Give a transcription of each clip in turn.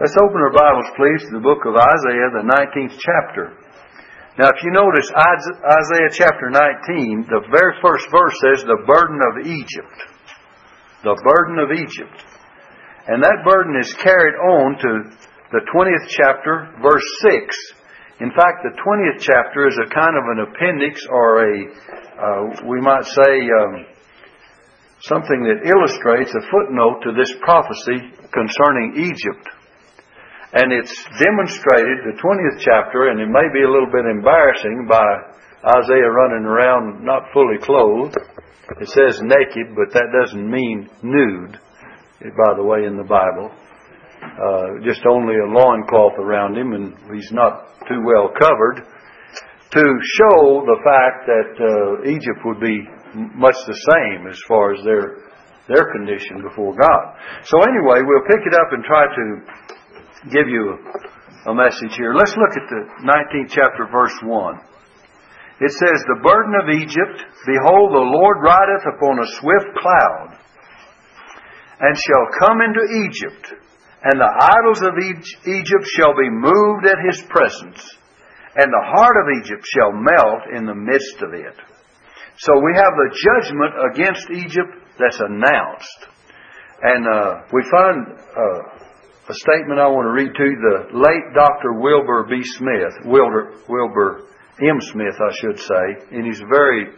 Let's open our Bibles, please, to the book of Isaiah, the 19th chapter. Now, if you notice Isaiah chapter 19, the very first verse says, The burden of Egypt. The burden of Egypt. And that burden is carried on to the 20th chapter, verse 6. In fact, the 20th chapter is a kind of an appendix or a, uh, we might say, um, something that illustrates a footnote to this prophecy concerning Egypt. And it's demonstrated, the 20th chapter, and it may be a little bit embarrassing by Isaiah running around not fully clothed. It says naked, but that doesn't mean nude, by the way, in the Bible. Uh, just only a loincloth around him, and he's not too well covered, to show the fact that uh, Egypt would be much the same as far as their their condition before God. So anyway, we'll pick it up and try to give you a message here. Let's look at the 19th chapter, verse 1. It says, The burden of Egypt, behold, the Lord rideth upon a swift cloud, and shall come into Egypt, and the idols of Egypt shall be moved at his presence, and the heart of Egypt shall melt in the midst of it. So we have the judgment against Egypt that's announced. And uh, we find uh, a statement I want to read to you. The late Dr. Wilbur B. Smith, Wilbur, Wilbur M. Smith, I should say, and he's a very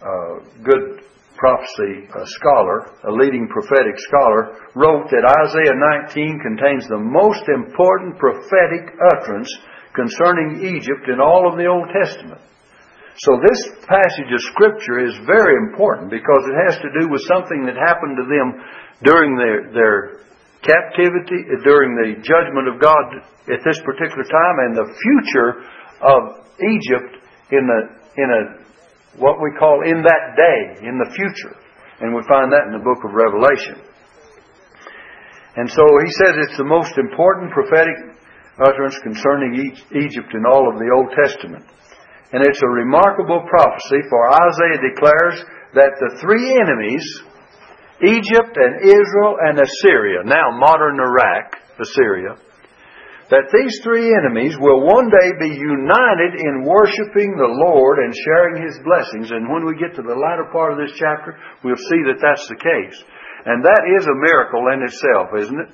uh, good prophecy uh, scholar, a leading prophetic scholar, wrote that Isaiah 19 contains the most important prophetic utterance concerning Egypt in all of the Old Testament. So this passage of Scripture is very important because it has to do with something that happened to them during their, their captivity, during the judgment of God at this particular time, and the future of Egypt in the in a what we call in that day, in the future. And we find that in the book of Revelation. And so he says it's the most important prophetic utterance concerning Egypt in all of the Old Testament. And it's a remarkable prophecy, for Isaiah declares that the three enemies Egypt and Israel and Assyria, now modern Iraq, Assyria, that these three enemies will one day be united in worshiping the Lord and sharing His blessings. And when we get to the latter part of this chapter, we'll see that that's the case. And that is a miracle in itself, isn't it?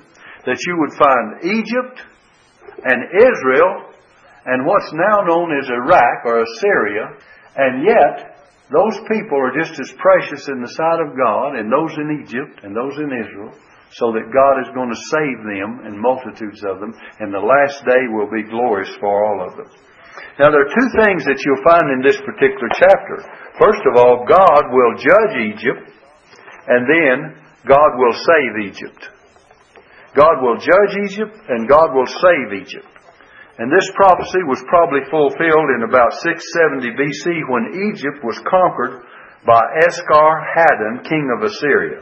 That you would find Egypt and Israel and what's now known as Iraq or Assyria, and yet those people are just as precious in the sight of God and those in Egypt and those in Israel, so that God is going to save them and multitudes of them, and the last day will be glorious for all of them. Now, there are two things that you'll find in this particular chapter. First of all, God will judge Egypt, and then God will save Egypt. God will judge Egypt, and God will save Egypt. And this prophecy was probably fulfilled in about 670 BC when Egypt was conquered by Esarhaddon, king of Assyria.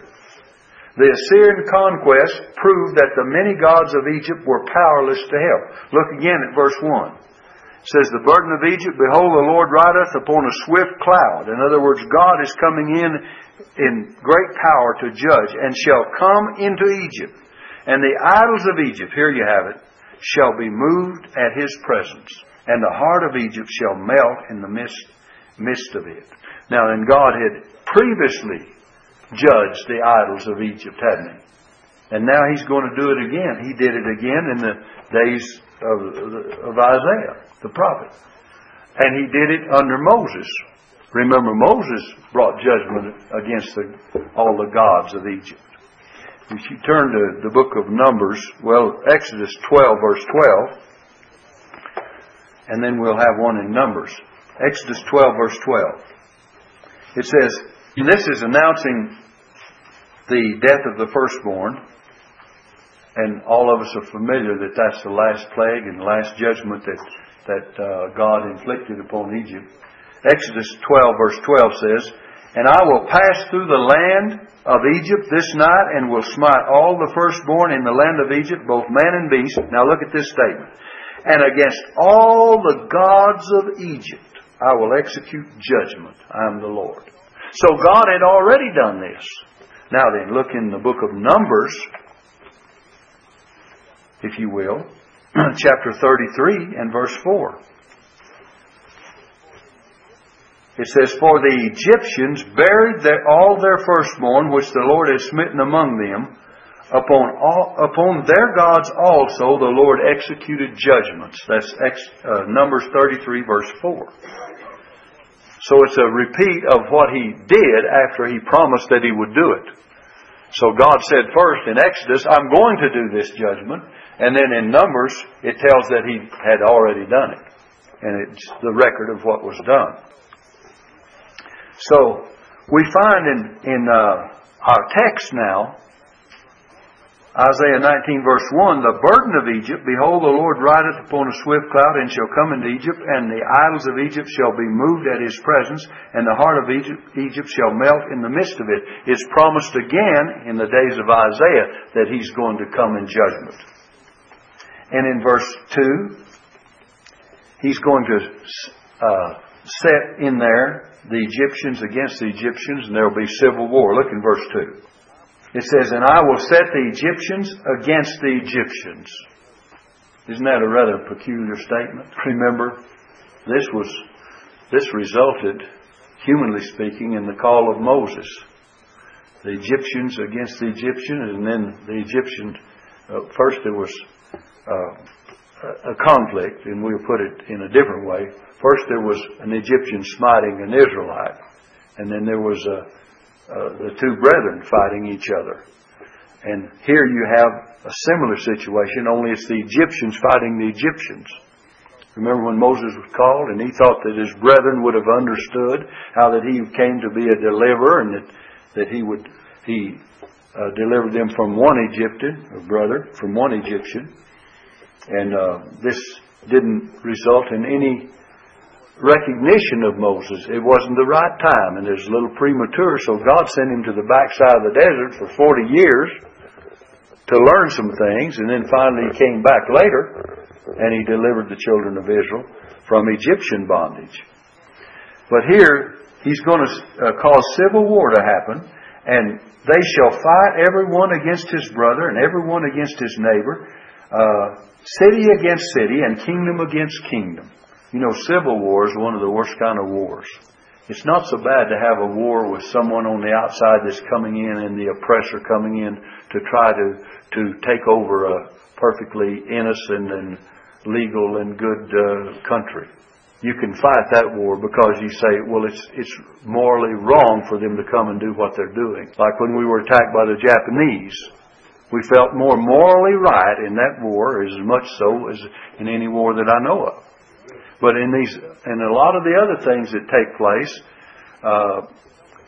The Assyrian conquest proved that the many gods of Egypt were powerless to help. Look again at verse 1. It says, The burden of Egypt, behold, the Lord rideth upon a swift cloud. In other words, God is coming in in great power to judge, and shall come into Egypt. And the idols of Egypt, here you have it, shall be moved at his presence, and the heart of Egypt shall melt in the midst, midst of it. Now, and God had previously judged the idols of Egypt, hadn't he? And now he's going to do it again. He did it again in the days of, of Isaiah, the prophet. And he did it under Moses. Remember, Moses brought judgment against the, all the gods of Egypt. If you turn to the book of Numbers, well, Exodus 12, verse 12, and then we'll have one in Numbers. Exodus 12, verse 12. It says, This is announcing the death of the firstborn, and all of us are familiar that that's the last plague and last judgment that, that uh, God inflicted upon Egypt. Exodus 12, verse 12 says, And I will pass through the land of Egypt this night and will smite all the firstborn in the land of Egypt, both man and beast. Now look at this statement. And against all the gods of Egypt I will execute judgment. I am the Lord. So God had already done this. Now then, look in the book of Numbers. if you will, chapter 33 and verse 4. It says, For the Egyptians buried their, all their firstborn, which the Lord had smitten among them. Upon, all, upon their gods also the Lord executed judgments. That's ex, uh, Numbers 33, verse 4. So it's a repeat of what he did after he promised that he would do it. So God said first in Exodus, I'm going to do this judgment. And then in Numbers, it tells that he had already done it. And it's the record of what was done. So we find in, in uh, our text now Isaiah 19 verse 1, the burden of Egypt, behold, the Lord rideth upon a swift cloud and shall come into Egypt, and the idols of Egypt shall be moved at his presence, and the heart of Egypt, Egypt shall melt in the midst of it. It's promised again in the days of Isaiah that he's going to come in judgment. And in verse 2, he's going to uh, set in there the Egyptians against the Egyptians, and there will be civil war. Look in verse 2. It says, And I will set the Egyptians against the Egyptians. Isn't that a rather peculiar statement? Remember, this was this resulted, humanly speaking, in the call of Moses. The Egyptians against the Egyptians, and then the Egyptians. Uh, first, there was uh, a conflict, and we'll put it in a different way. First, there was an Egyptian smiting an Israelite, and then there was a uh, the two brethren fighting each other. And here you have a similar situation, only it's the Egyptians fighting the Egyptians. Remember when Moses was called and he thought that his brethren would have understood how that he came to be a deliverer and that, that he would, he uh, delivered them from one Egyptian, a brother, from one Egyptian. And uh, this didn't result in any recognition of Moses. It wasn't the right time, and it was a little premature, so God sent him to the backside of the desert for 40 years to learn some things, and then finally he came back later, and he delivered the children of Israel from Egyptian bondage. But here, he's going to uh, cause civil war to happen, and they shall fight every one against his brother, and every one against his neighbor, uh, city against city, and kingdom against kingdom. You know, civil war is one of the worst kind of wars. It's not so bad to have a war with someone on the outside that's coming in and the oppressor coming in to try to, to take over a perfectly innocent and legal and good uh, country. You can fight that war because you say, well, it's, it's morally wrong for them to come and do what they're doing. Like when we were attacked by the Japanese, we felt more morally right in that war as much so as in any war that I know of. But in these, and a lot of the other things that take place, uh,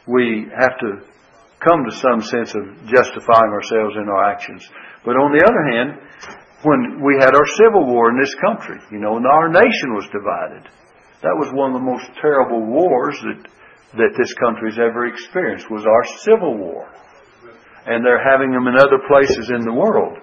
we have to come to some sense of justifying ourselves in our actions. But on the other hand, when we had our civil war in this country, you know, and our nation was divided, that was one of the most terrible wars that that this country's ever experienced was our civil war. And they're having them in other places in the world.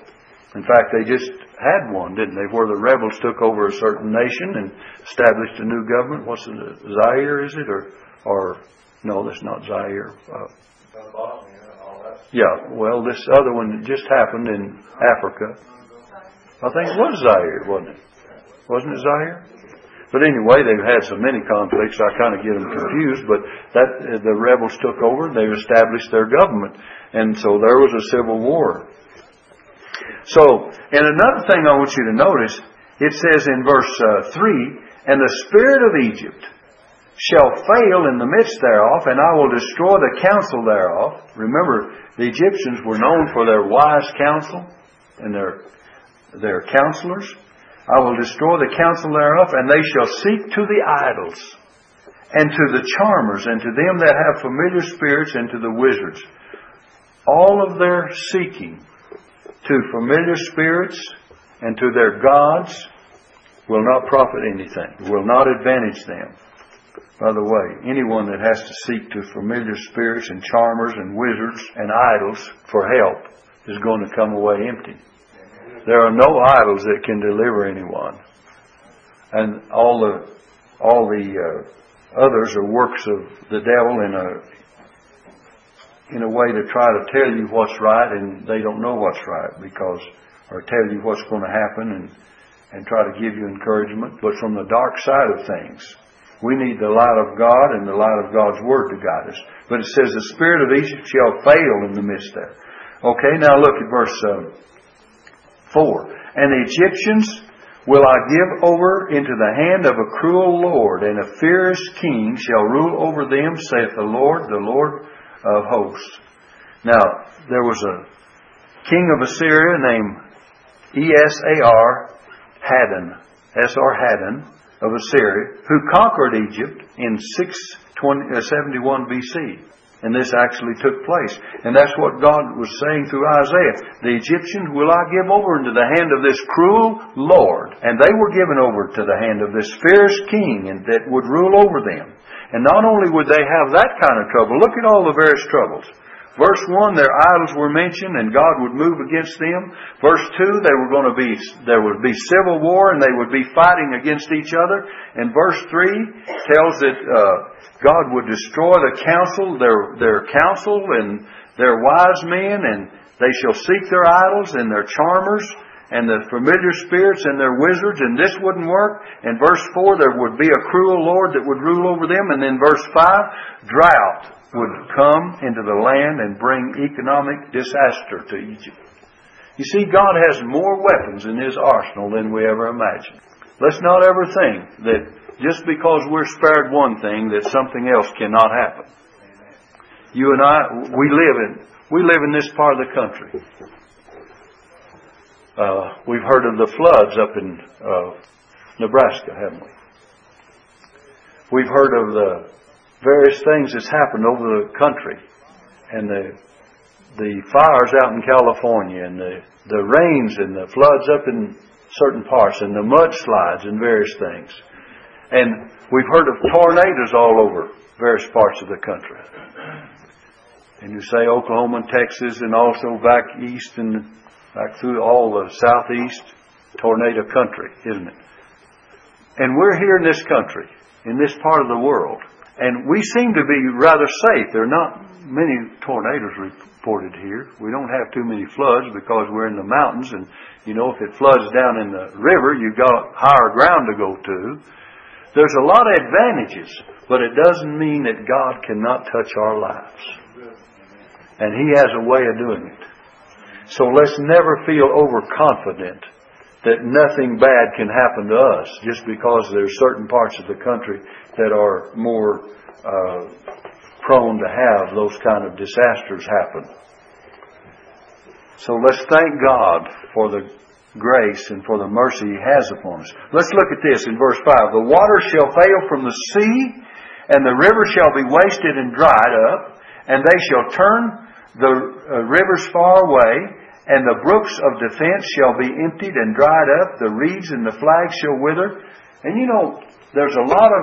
In fact, they just had one, didn't they? Where the rebels took over a certain nation and established a new government. What's it? Zaire, is it? Or, or no, that's not Zaire. Uh, yeah, well, this other one just happened in Africa. I think it was Zaire, wasn't it? Wasn't it Zaire? But anyway, they've had so many conflicts, I kind of get them confused. But that the rebels took over, they established their government, and so there was a civil war so, and another thing I want you to notice, it says in verse uh, 3, And the spirit of Egypt shall fail in the midst thereof, and I will destroy the counsel thereof. Remember, the Egyptians were known for their wise counsel and their, their counselors. I will destroy the counsel thereof, and they shall seek to the idols, and to the charmers, and to them that have familiar spirits, and to the wizards. All of their seeking to familiar spirits and to their gods will not profit anything, will not advantage them. By the way, anyone that has to seek to familiar spirits and charmers and wizards and idols for help is going to come away empty. There are no idols that can deliver anyone. And all the, all the uh, others are works of the devil in a in a way to try to tell you what's right and they don't know what's right because or tell you what's going to happen and, and try to give you encouragement, but from the dark side of things. We need the light of God and the light of God's Word to guide us. But it says, the spirit of Egypt shall fail in the midst there. Okay, now look at verse uh, 4. And the Egyptians will I give over into the hand of a cruel Lord, and a fierce king shall rule over them, saith the Lord, the Lord of hosts. Now, there was a king of Assyria named Esar Haddon, Esar Haddon of Assyria, who conquered Egypt in 671 uh, BC. And this actually took place. And that's what God was saying through Isaiah. The Egyptians will I give over into the hand of this cruel Lord. And they were given over to the hand of this fierce king and that would rule over them. And not only would they have that kind of trouble, look at all the various troubles. Verse 1, their idols were mentioned and God would move against them. Verse 2, they were going to be, there would be civil war and they would be fighting against each other. And verse 3 tells that uh, God would destroy the counsel, their, their counsel and their wise men and they shall seek their idols and their charmers and the familiar spirits and their wizards, and this wouldn't work. And verse 4, there would be a cruel Lord that would rule over them. And then verse 5, drought would come into the land and bring economic disaster to Egypt. You see, God has more weapons in His arsenal than we ever imagined. Let's not ever think that just because we're spared one thing that something else cannot happen. You and I, we live in, we live in this part of the country. Uh, we've heard of the floods up in uh, Nebraska, haven't we? We've heard of the various things that's happened over the country and the the fires out in California and the the rains and the floods up in certain parts and the mudslides and various things. And we've heard of tornadoes all over various parts of the country. And you say Oklahoma and Texas and also back east and back through all the southeast tornado country, isn't it? And we're here in this country, in this part of the world, and we seem to be rather safe. There are not many tornadoes reported here. We don't have too many floods because we're in the mountains and you know if it floods down in the river, you've got higher ground to go to. There's a lot of advantages, but it doesn't mean that God cannot touch our lives. And He has a way of doing it. So let's never feel overconfident that nothing bad can happen to us just because there's certain parts of the country that are more uh, prone to have those kind of disasters happen. So let's thank God for the grace and for the mercy He has upon us. Let's look at this in verse 5. The water shall fail from the sea, and the river shall be wasted and dried up, and they shall turn the uh, rivers far away, and the brooks of defense shall be emptied and dried up, the reeds and the flags shall wither. And you know, there's a lot of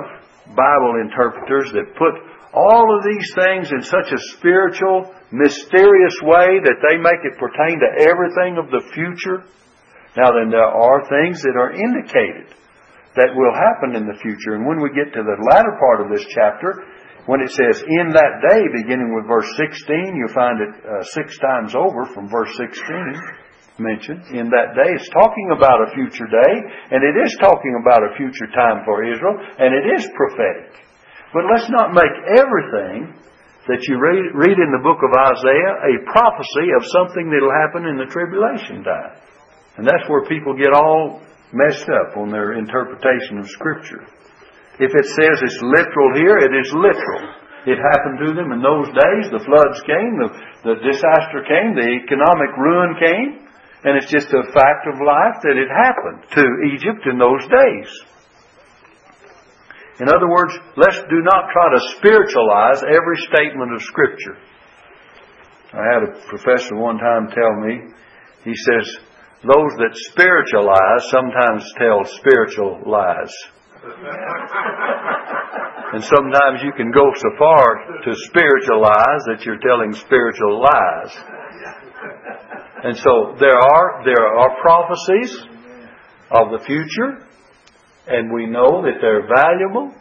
Bible interpreters that put all of these things in such a spiritual, mysterious way that they make it pertain to everything of the future. Now then, there are things that are indicated that will happen in the future. And when we get to the latter part of this chapter, when it says in that day, beginning with verse 16, you'll find it uh, six times over from verse 16 mentioned. In that day, it's talking about a future day, and it is talking about a future time for Israel, and it is prophetic. But let's not make everything that you read, read in the book of Isaiah a prophecy of something that'll happen in the tribulation time. And that's where people get all messed up on their interpretation of Scripture. If it says it's literal here, it is literal. It happened to them in those days. The floods came, the, the disaster came, the economic ruin came, and it's just a fact of life that it happened to Egypt in those days. In other words, let's do not try to spiritualize every statement of Scripture. I had a professor one time tell me, he says, those that spiritualize sometimes tell spiritual lies. and sometimes you can go so far to spiritualize that you're telling spiritual lies. And so there are there are prophecies of the future, and we know that they're valuable.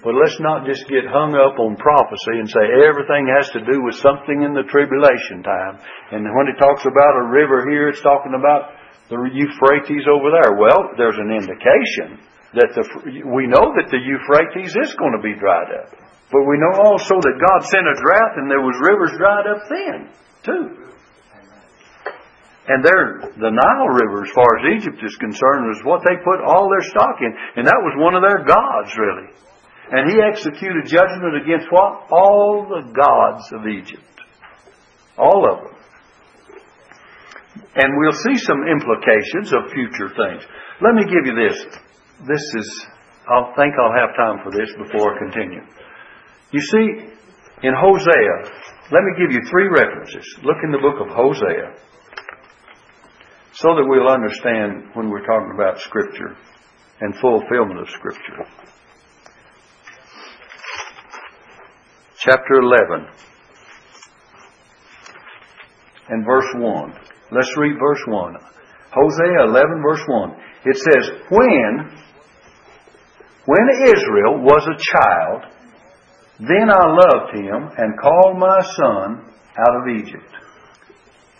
But let's not just get hung up on prophecy and say everything has to do with something in the tribulation time. And when it talks about a river here, it's talking about the Euphrates over there. Well, there's an indication that the, we know that the Euphrates is going to be dried up. But we know also that God sent a drought and there was rivers dried up then, too. And there, the Nile River, as far as Egypt is concerned, was what they put all their stock in. And that was one of their gods, really. And he executed judgment against what? All the gods of Egypt. All of them. And we'll see some implications of future things. Let me give you this. This is, I think I'll have time for this before I continue. You see, in Hosea, let me give you three references. Look in the book of Hosea so that we'll understand when we're talking about Scripture and fulfillment of Scripture. Chapter 11 and verse 1. Let's read verse 1. Hosea 11 verse 1. It says, When, when Israel was a child, then I loved him and called my son out of Egypt.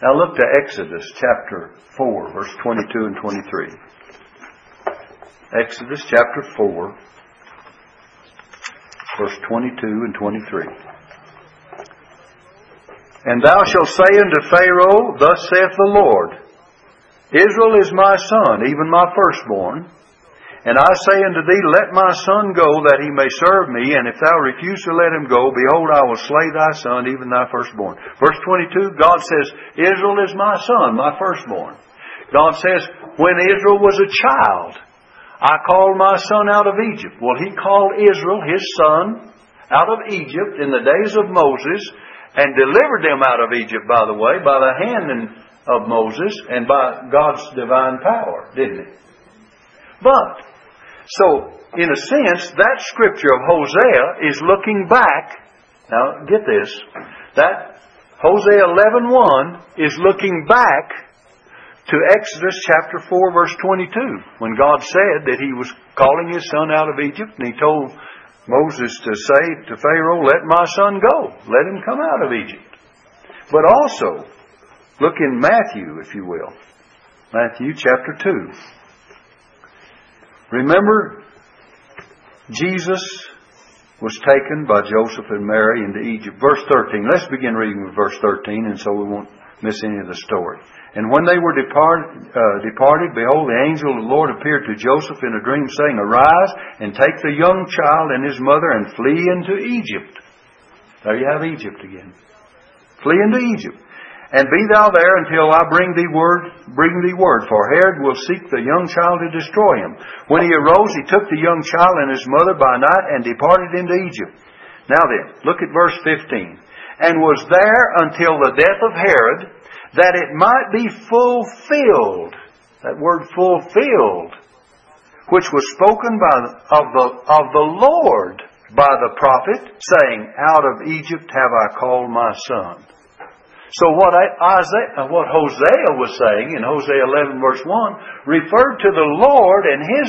Now look to Exodus chapter 4, verse 22 and 23. Exodus chapter 4, verse 22 and 23. And thou shalt say unto Pharaoh, Thus saith the Lord, Israel is my son, even my firstborn. And I say unto thee, Let my son go, that he may serve me, and if thou refuse to let him go, behold, I will slay thy son, even thy firstborn. Verse 22, God says, Israel is my son, my firstborn. God says, When Israel was a child, I called my son out of Egypt. Well, he called Israel, his son, out of Egypt in the days of Moses, and delivered them out of Egypt, by the way, by the hand of Moses and by God's divine power, didn't he? But so, in a sense, that scripture of Hosea is looking back. Now, get this. That Hosea 11.1 is looking back to Exodus chapter 4 verse 22 when God said that he was calling his son out of Egypt and he told Moses to say to Pharaoh, let my son go. Let him come out of Egypt. But also, look in Matthew, if you will. Matthew chapter 2. Remember, Jesus was taken by Joseph and Mary into Egypt. Verse 13. Let's begin reading with verse 13, and so we won't miss any of the story. And when they were depart, uh, departed, behold, the angel of the Lord appeared to Joseph in a dream, saying, Arise and take the young child and his mother and flee into Egypt. There you have Egypt again. Flee into Egypt and be thou there until I bring thee word, bring thee word, for Herod will seek the young child to destroy him. When he arose, he took the young child and his mother by night and departed into Egypt. Now then, look at verse 15. And was there until the death of Herod, that it might be fulfilled. That word fulfilled, which was spoken by, of, the, of the Lord by the prophet, saying, Out of Egypt have I called my son. So what Isaiah, uh, what Hosea was saying in Hosea 11 verse 1 referred to the Lord and His,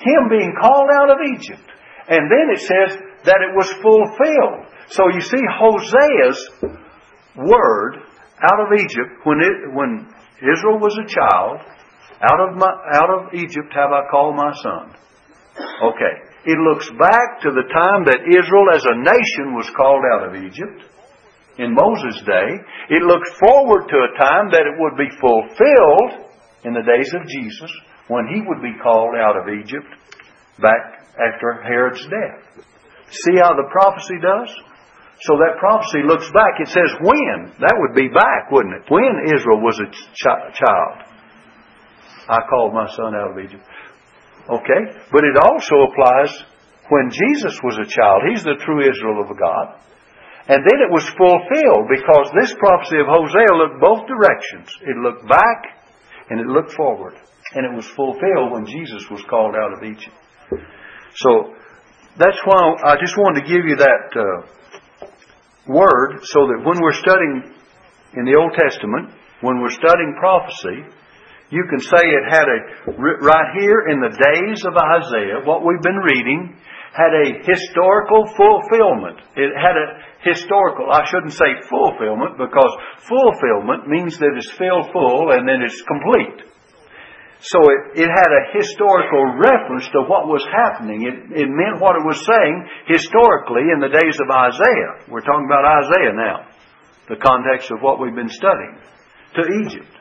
Him being called out of Egypt. And then it says that it was fulfilled. So you see Hosea's word out of Egypt when it, when Israel was a child, out of my, out of Egypt have I called my son. Okay. It looks back to the time that Israel as a nation was called out of Egypt in Moses' day. It looked forward to a time that it would be fulfilled in the days of Jesus when he would be called out of Egypt back after Herod's death. See how the prophecy does? So that prophecy looks back. It says when. That would be back, wouldn't it? When Israel was a ch- child. I called my son out of Egypt. Okay? But it also applies when Jesus was a child. He's the true Israel of God. And then it was fulfilled because this prophecy of Hosea looked both directions. It looked back and it looked forward. And it was fulfilled when Jesus was called out of Egypt. So that's why I just wanted to give you that uh, word so that when we're studying in the Old Testament, when we're studying prophecy, you can say it had a, right here in the days of Isaiah, what we've been reading, had a historical fulfillment. It had a historical, I shouldn't say fulfillment, because fulfillment means that it's filled full and then it's complete. So it, it had a historical reference to what was happening. It, it meant what it was saying historically in the days of Isaiah. We're talking about Isaiah now, the context of what we've been studying, to Egypt.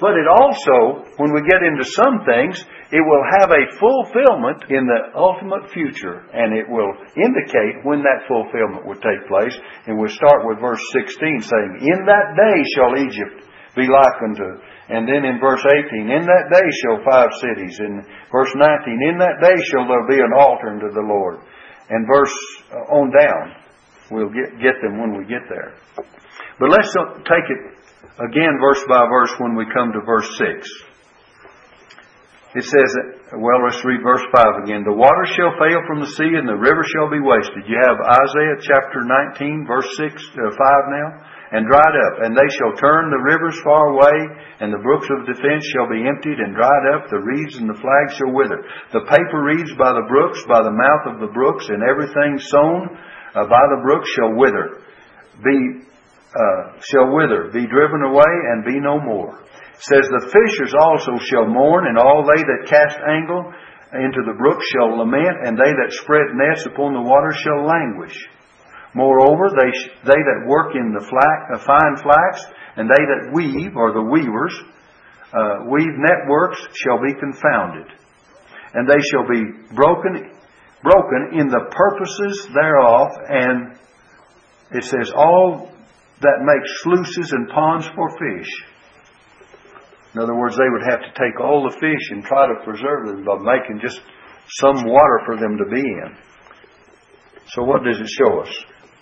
But it also, when we get into some things, it will have a fulfillment in the ultimate future, and it will indicate when that fulfillment will take place. And we'll start with verse 16 saying, In that day shall Egypt be likened to and then in verse 18, in that day shall five cities. In verse 19, in that day shall there be an altar unto the Lord. And verse uh, on down, we'll get, get them when we get there. But let's take it again verse by verse when we come to verse 6. It says, well, let's read verse 5 again. The water shall fail from the sea and the river shall be wasted. You have Isaiah chapter 19, verse 6, uh, 5 now and dried up, and they shall turn the rivers far away, and the brooks of defense shall be emptied and dried up, the reeds and the flags shall wither. The paper reeds by the brooks, by the mouth of the brooks, and everything sown uh, by the brooks shall wither, be uh, shall wither, be driven away, and be no more. It says the fishers also shall mourn, and all they that cast angle into the brook shall lament, and they that spread nets upon the water shall languish. Moreover, they, they that work in the flax, uh, fine flax, and they that weave, or the weavers, uh, weave networks, shall be confounded. And they shall be broken, broken in the purposes thereof, and it says, all that make sluices and ponds for fish. In other words, they would have to take all the fish and try to preserve them by making just some water for them to be in. So what does it show us?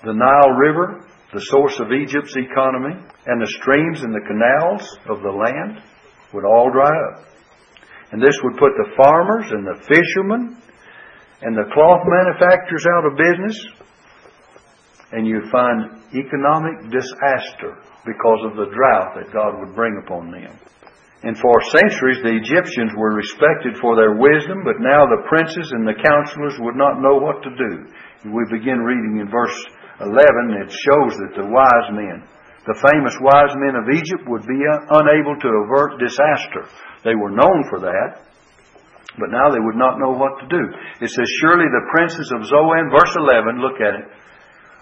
the Nile River, the source of Egypt's economy, and the streams and the canals of the land would all dry up. And this would put the farmers and the fishermen and the cloth manufacturers out of business. And you'd find economic disaster because of the drought that God would bring upon them. And for centuries the Egyptians were respected for their wisdom, but now the princes and the counselors would not know what to do. We begin reading in verse 11, it shows that the wise men, the famous wise men of Egypt, would be unable to avert disaster. They were known for that, but now they would not know what to do. It says, Surely the princes of Zoan, verse 11, look at it,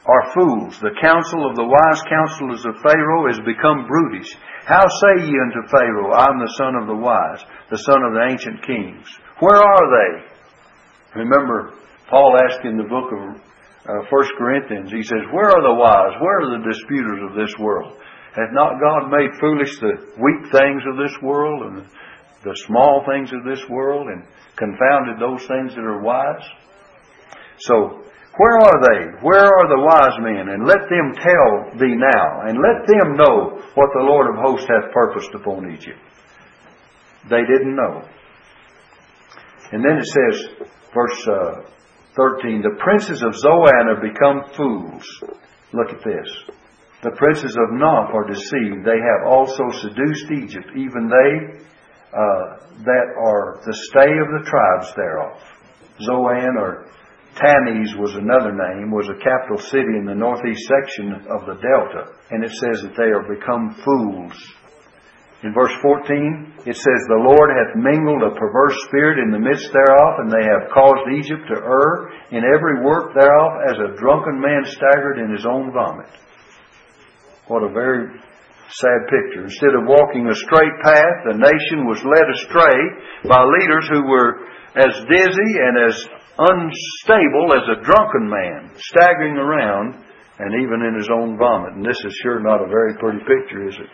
are fools. The counsel of the wise counselors of Pharaoh is become brutish. How say ye unto Pharaoh, I'm the son of the wise, the son of the ancient kings? Where are they? Remember, Paul asked in the book of uh, 1 Corinthians, he says, Where are the wise? Where are the disputers of this world? Hath not God made foolish the weak things of this world and the small things of this world and confounded those things that are wise? So, where are they? Where are the wise men? And let them tell thee now, and let them know what the Lord of hosts hath purposed upon Egypt. They didn't know. And then it says, verse uh, 13. The princes of Zoan have become fools. Look at this. The princes of Noph are deceived. They have also seduced Egypt, even they uh, that are the stay of the tribes thereof. Zoan or Tanis was another name, was a capital city in the northeast section of the delta. And it says that they are become fools in verse 14, it says, The Lord hath mingled a perverse spirit in the midst thereof, and they have caused Egypt to err in every work thereof, as a drunken man staggered in his own vomit. What a very sad picture. Instead of walking a straight path, the nation was led astray by leaders who were as dizzy and as unstable as a drunken man, staggering around and even in his own vomit. And this is sure not a very pretty picture, is it?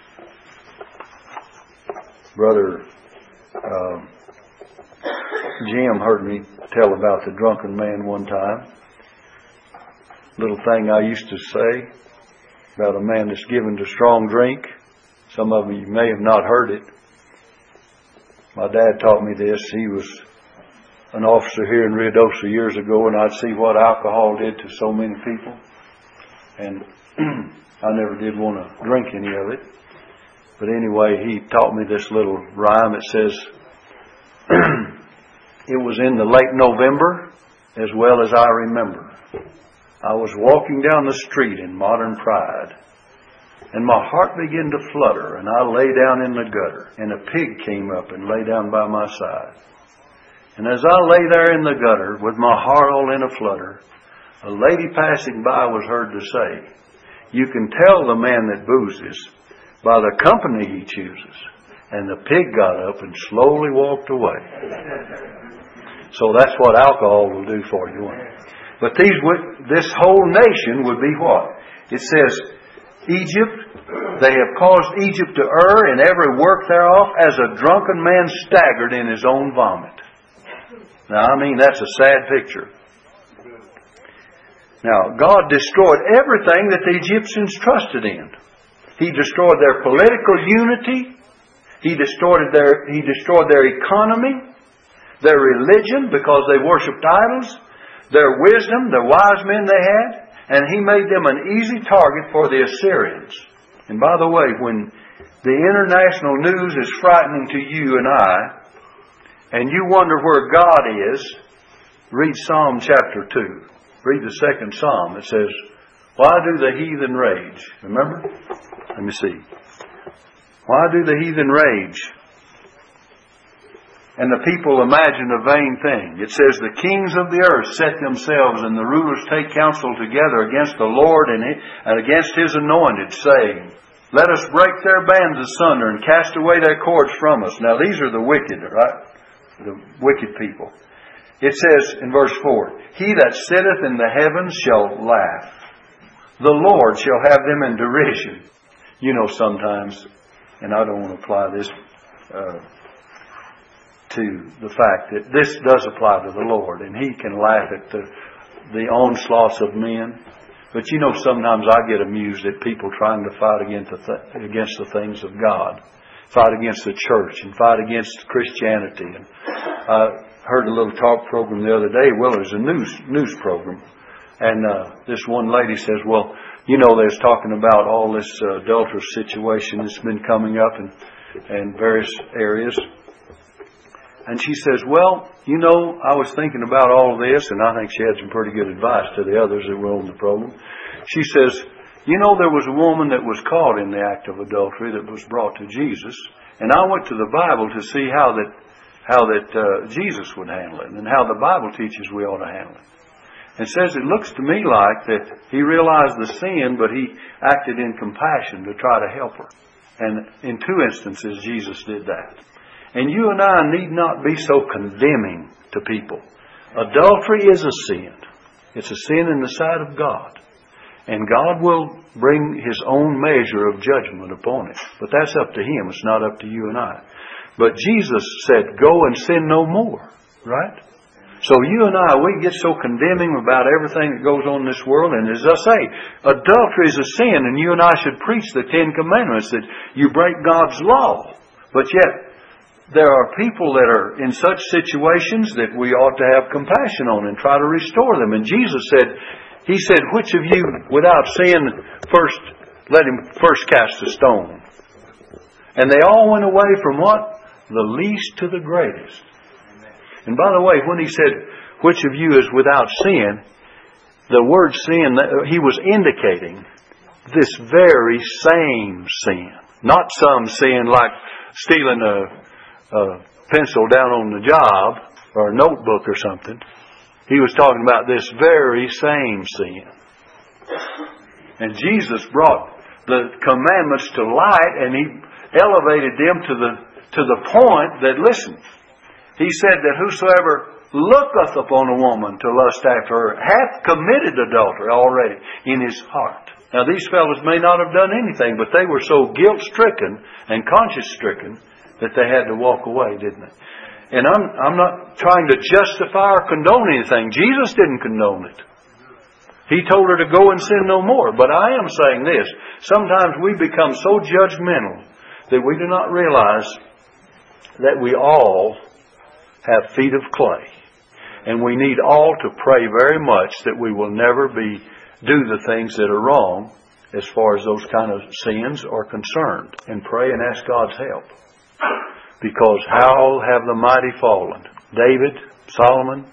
Brother uh, Jim heard me tell about the drunken man one time. Little thing I used to say about a man that's given to strong drink. Some of you may have not heard it. My dad taught me this. He was an officer here in Ruidoso years ago, and I'd see what alcohol did to so many people. And I never did want to drink any of it. But anyway, he taught me this little rhyme. It says, It was in the late November, as well as I remember. I was walking down the street in modern pride. And my heart began to flutter, and I lay down in the gutter, and a pig came up and lay down by my side. And as I lay there in the gutter, with my heart all in a flutter, a lady passing by was heard to say, You can tell the man that boozes by the company he chooses. And the pig got up and slowly walked away. So that's what alcohol will do for you. But these this whole nation would be what? It says, Egypt, they have caused Egypt to err in every work thereof, as a drunken man staggered in his own vomit. Now, I mean, that's a sad picture. Now, God destroyed everything that the Egyptians trusted in. He destroyed their political unity. He destroyed their, he destroyed their economy, their religion because they worshipped idols their wisdom, the wise men they had, and he made them an easy target for the Assyrians. And by the way, when the international news is frightening to you and I, and you wonder where God is, read Psalm chapter 2. Read the second Psalm. It says, Why do the heathen rage? Remember? Let me see. Why do the heathen rage? and the people imagine a vain thing. It says, The kings of the earth set themselves, and the rulers take counsel together against the Lord and against his anointed, saying, Let us break their bands asunder and cast away their cords from us. Now, these are the wicked, right? The wicked people. It says in verse 4 He that sitteth in the heavens shall laugh, the Lord shall have them in derision. You know, sometimes, and I don't want to apply this. Uh, to the fact that this does apply to the Lord, and He can laugh at the, the onslaughts of men. But you know, sometimes I get amused at people trying to fight against the, th- against the things of God, fight against the church, and fight against Christianity. And I heard a little talk program the other day. Well, it was a news news program, and uh, this one lady says, "Well, you know, there's talking about all this uh, adulterous situation that's been coming up in in various areas." And she says, Well, you know, I was thinking about all this, and I think she had some pretty good advice to the others that were on the program. She says, You know, there was a woman that was caught in the act of adultery that was brought to Jesus, and I went to the Bible to see how that how that uh, Jesus would handle it, and how the Bible teaches we ought to handle it. And says it looks to me like that he realized the sin, but he acted in compassion to try to help her. And in two instances, Jesus did that. And you and I need not be so condemning to people. Adultery is a sin. It's a sin in the sight of God. And God will bring His own measure of judgment upon it. But that's up to Him. It's not up to you and I. But Jesus said, Go and sin no more. Right? So you and I, we get so condemning about everything that goes on in this world. And as I say, adultery is a sin, and you and I should preach the Ten Commandments that you break God's law. But yet, there are people that are in such situations that we ought to have compassion on and try to restore them. And Jesus said, He said, Which of you without sin first let him first cast a stone? And they all went away from what? The least to the greatest. And by the way, when he said, Which of you is without sin? The word sin, he was indicating this very same sin. Not some sin like stealing a a pencil down on the job or a notebook or something. He was talking about this very same sin. And Jesus brought the commandments to light and he elevated them to the to the point that listen, he said that whosoever looketh upon a woman to lust after her hath committed adultery already in his heart. Now these fellows may not have done anything, but they were so guilt stricken and conscience stricken that they had to walk away, didn't they? And I'm, I'm not trying to justify or condone anything. Jesus didn't condone it. He told her to go and sin no more. But I am saying this. Sometimes we become so judgmental that we do not realize that we all have feet of clay. And we need all to pray very much that we will never be do the things that are wrong as far as those kind of sins are concerned. And pray and ask God's help. Because how have the mighty fallen? David, Solomon,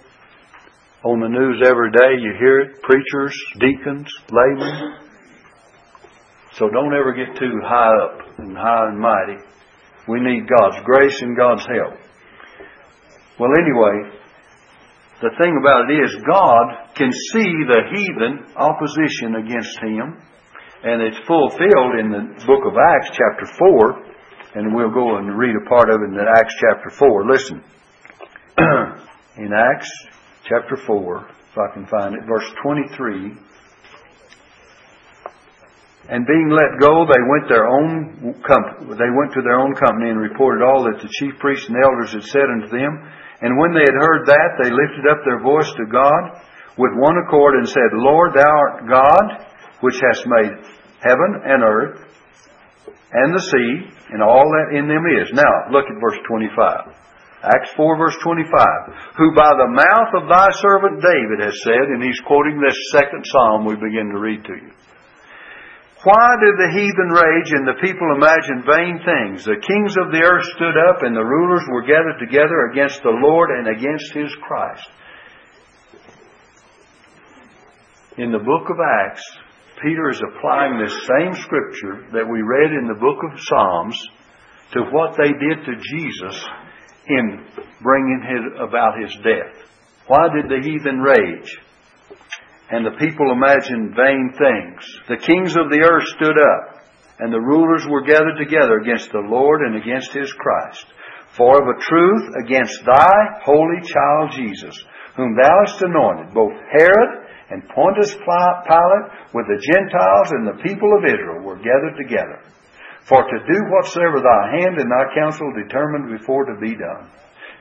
on the news every day you hear it, preachers, deacons, laymen. So don't ever get too high up and high and mighty. We need God's grace and God's help. Well, anyway, the thing about it is God can see the heathen opposition against Him, and it's fulfilled in the book of Acts, chapter 4, and we'll go and read a part of it in Acts chapter 4. Listen. in Acts chapter 4, if I can find it, verse 23. And being let go, they went their own company, they went to their own company and reported all that the chief priests and elders had said unto them. And when they had heard that, they lifted up their voice to God with one accord and said, Lord, thou art God, which hast made heaven and earth and the sea and all that in them is. Now, look at verse 25. Acts 4 verse 25. Who by the mouth of thy servant David has said, and he's quoting this second psalm we begin to read to you. Why did the heathen rage and the people imagine vain things? The kings of the earth stood up and the rulers were gathered together against the Lord and against his Christ. In the book of Acts, Peter is applying this same scripture that we read in the book of Psalms to what they did to Jesus in bringing his, about his death. Why did the heathen rage? and the people imagined vain things. The kings of the earth stood up, and the rulers were gathered together against the Lord and against his Christ. For of a truth, against thy holy child Jesus, whom thou hast anointed, both Herod and Pontius Pilate with the Gentiles and the people of Israel were gathered together, for to do whatsoever thy hand and thy counsel determined before to be done.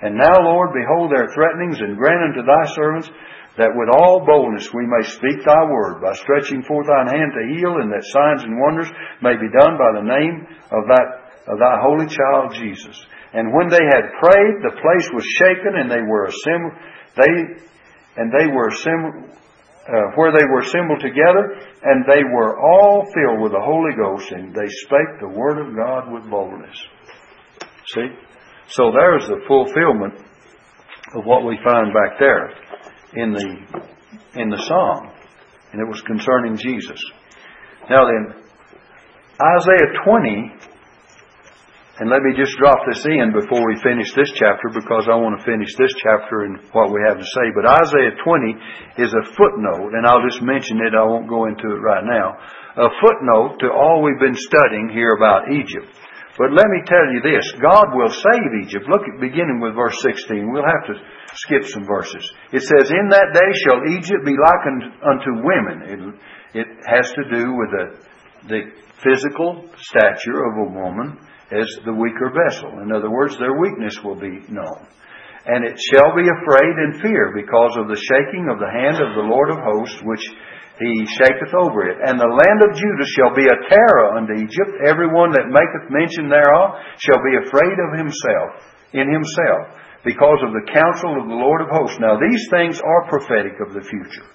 And now, Lord, behold their threatenings, and grant unto thy servants that with all boldness we may speak thy word by stretching forth thine hand to heal and that signs and wonders may be done by the name of that of thy holy child Jesus. And when they had prayed, the place was shaken and they were assembled, they, and they were assembled, uh, where they were assembled together, and they were all filled with the Holy Ghost, and they spake the word of God with boldness. See? So there's the fulfillment of what we find back there in the in the psalm, and it was concerning Jesus. Now then, Isaiah 20, and let me just drop this in before we finish this chapter because I want to finish this chapter and what we have to say. But Isaiah 20 is a footnote, and I'll just mention it. I won't go into it right now. A footnote to all we've been studying here about Egypt. But let me tell you this God will save Egypt. Look at beginning with verse 16. We'll have to skip some verses. It says, In that day shall Egypt be likened unto women. It, it has to do with the, the physical stature of a woman as the weaker vessel. In other words, their weakness will be known. And it shall be afraid and fear because of the shaking of the hand of the Lord of hosts, which he shaketh over it. And the land of Judah shall be a terror unto Egypt. Every one that maketh mention thereof shall be afraid of himself, in himself because of the counsel of the Lord of hosts. Now, these things are prophetic of the future.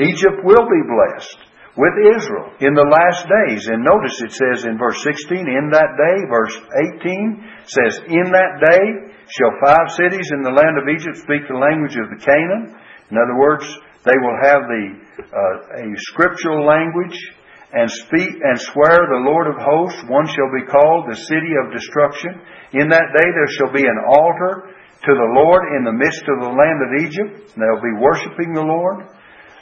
Egypt will be blessed with Israel in the last days. And notice it says in verse 16, in that day, verse 18 says, in that day shall five cities in the land of Egypt speak the language of the Canaan. In other words, they will have the uh, a scriptural language and speak and swear the Lord of hosts. One shall be called the city of destruction. In that day there shall be an altar to the Lord in the midst of the land of Egypt. And they'll be worshiping the Lord.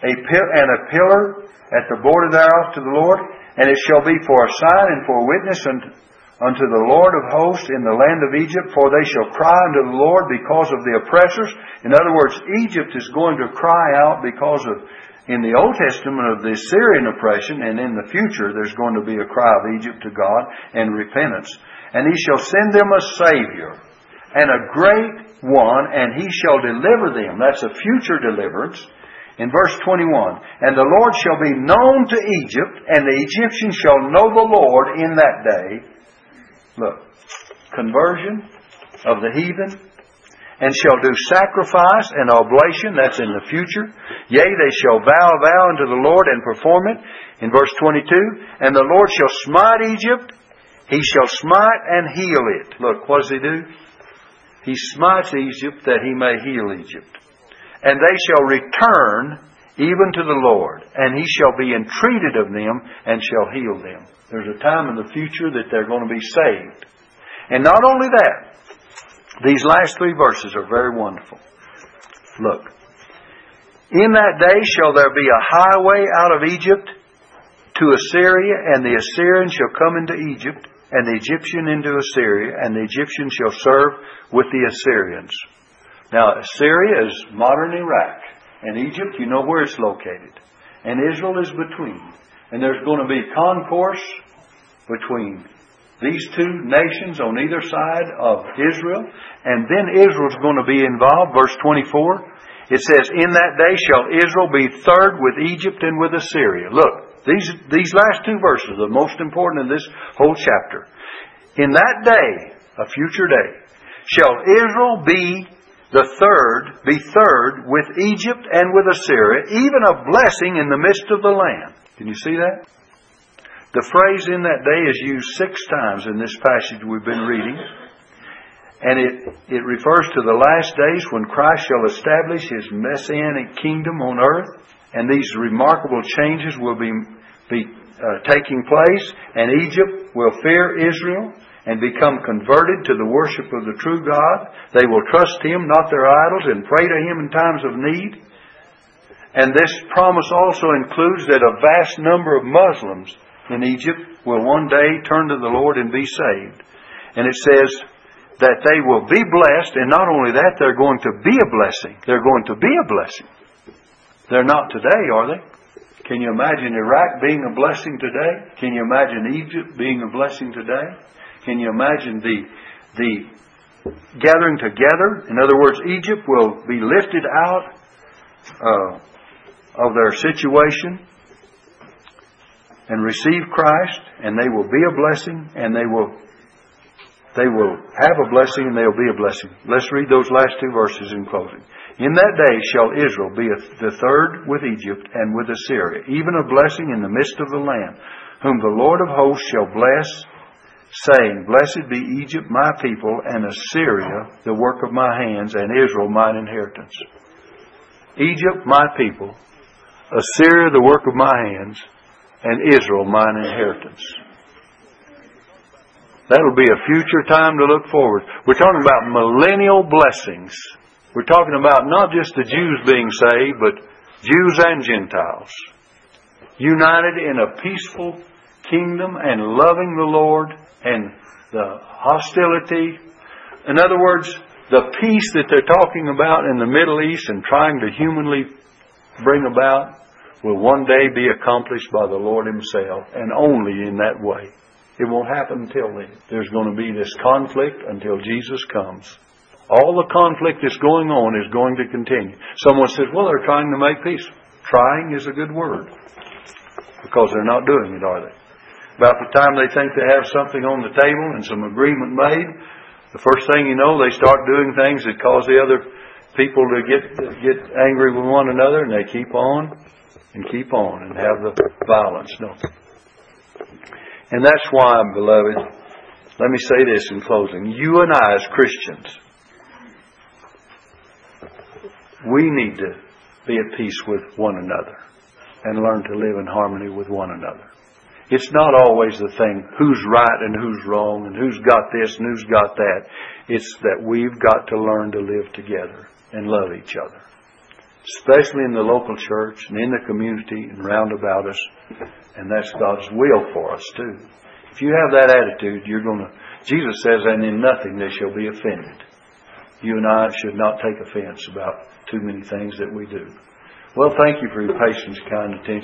A and a pillar at the border thereof to the Lord. And it shall be for a sign and for a witness unto, the Lord of hosts in the land of Egypt, for they shall cry unto the Lord because of the oppressors. In other words, Egypt is going to cry out because of, in the Old Testament, of the Syrian oppression, and in the future there's going to be a cry of Egypt to God and repentance. And he shall send them a Savior and a great one, and he shall deliver them. That's a future deliverance. In verse 21, and the Lord shall be known to Egypt, and the Egyptians shall know the Lord in that day. Look, conversion of the heathen, and shall do sacrifice and oblation, that's in the future. Yea, they shall vow a vow unto the Lord and perform it. In verse 22, and the Lord shall smite Egypt, he shall smite and heal it. Look, what does he do? He smites Egypt that he may heal Egypt. And they shall return even to the Lord, and he shall be entreated of them and shall heal them. There's a time in the future that they're going to be saved. And not only that, these last three verses are very wonderful. Look. In that day shall there be a highway out of Egypt to Assyria, and the Assyrian shall come into Egypt, and the Egyptian into Assyria, and the Egyptian shall serve with the Assyrians. Now, Assyria is modern Iraq, and Egypt, you know where it's located. And Israel is between. And there's going to be concourse between these two nations on either side of Israel. And then Israel's going to be involved. Verse 24. It says, In that day shall Israel be third with Egypt and with Assyria. Look, these, these last two verses are the most important in this whole chapter. In that day, a future day, shall Israel be the third, be third with Egypt and with Assyria, even a blessing in the midst of the land. Can you see that? The phrase in that day is used six times in this passage we've been reading. And it, it refers to the last days when Christ shall establish his messianic kingdom on earth. And these remarkable changes will be, be uh, taking place. And Egypt will fear Israel and become converted to the worship of the true God. They will trust Him, not their idols, and pray to Him in times of need. And this promise also includes that a vast number of Muslims in Egypt will one day turn to the Lord and be saved. And it says that they will be blessed, and not only that, they're going to be a blessing. They're going to be a blessing. They're not today, are they? Can you imagine Iraq being a blessing today? Can you imagine Egypt being a blessing today? Can you imagine the, the gathering together? In other words, Egypt will be lifted out uh, of their situation and receive Christ, and they will be a blessing, and they will they will have a blessing, and they will be a blessing. Let's read those last two verses in closing. In that day shall Israel be the third with Egypt and with Assyria, even a blessing in the midst of the land, whom the Lord of hosts shall bless saying, Blessed be Egypt my people, and Assyria the work of my hands, and Israel mine inheritance. Egypt my people, Assyria the work of my hands, and Israel mine inheritance. That'll be a future time to look forward. We're talking about millennial blessings. We're talking about not just the Jews being saved, but Jews and Gentiles. United in a peaceful kingdom and loving the Lord and the hostility. In other words, the peace that they're talking about in the Middle East and trying to humanly bring about will one day be accomplished by the Lord Himself, and only in that way. It won't happen until then. There's going to be this conflict until Jesus comes. All the conflict that's going on is going to continue. Someone says, well, they're trying to make peace. Trying is a good word. Because they're not doing it, are they? About the time they think they have something on the table and some agreement made, the first thing you know, they start doing things that cause the other people to get get angry with one another, and they keep on and keep on and have the violence, they? And that's why, beloved, let me say this in closing. You and I, as Christians, we need to be at peace with one another and learn to live in harmony with one another. It's not always the thing who's right and who's wrong and who's got this and who's got that. It's that we've got to learn to live together and love each other. Especially in the local church and in the community and round about us. And that's God's will for us too. If you have that attitude, you're going to, Jesus says, and in nothing they shall be offended. You and I should not take offense about too many things that we do. Well, thank you for your patience, kind attention.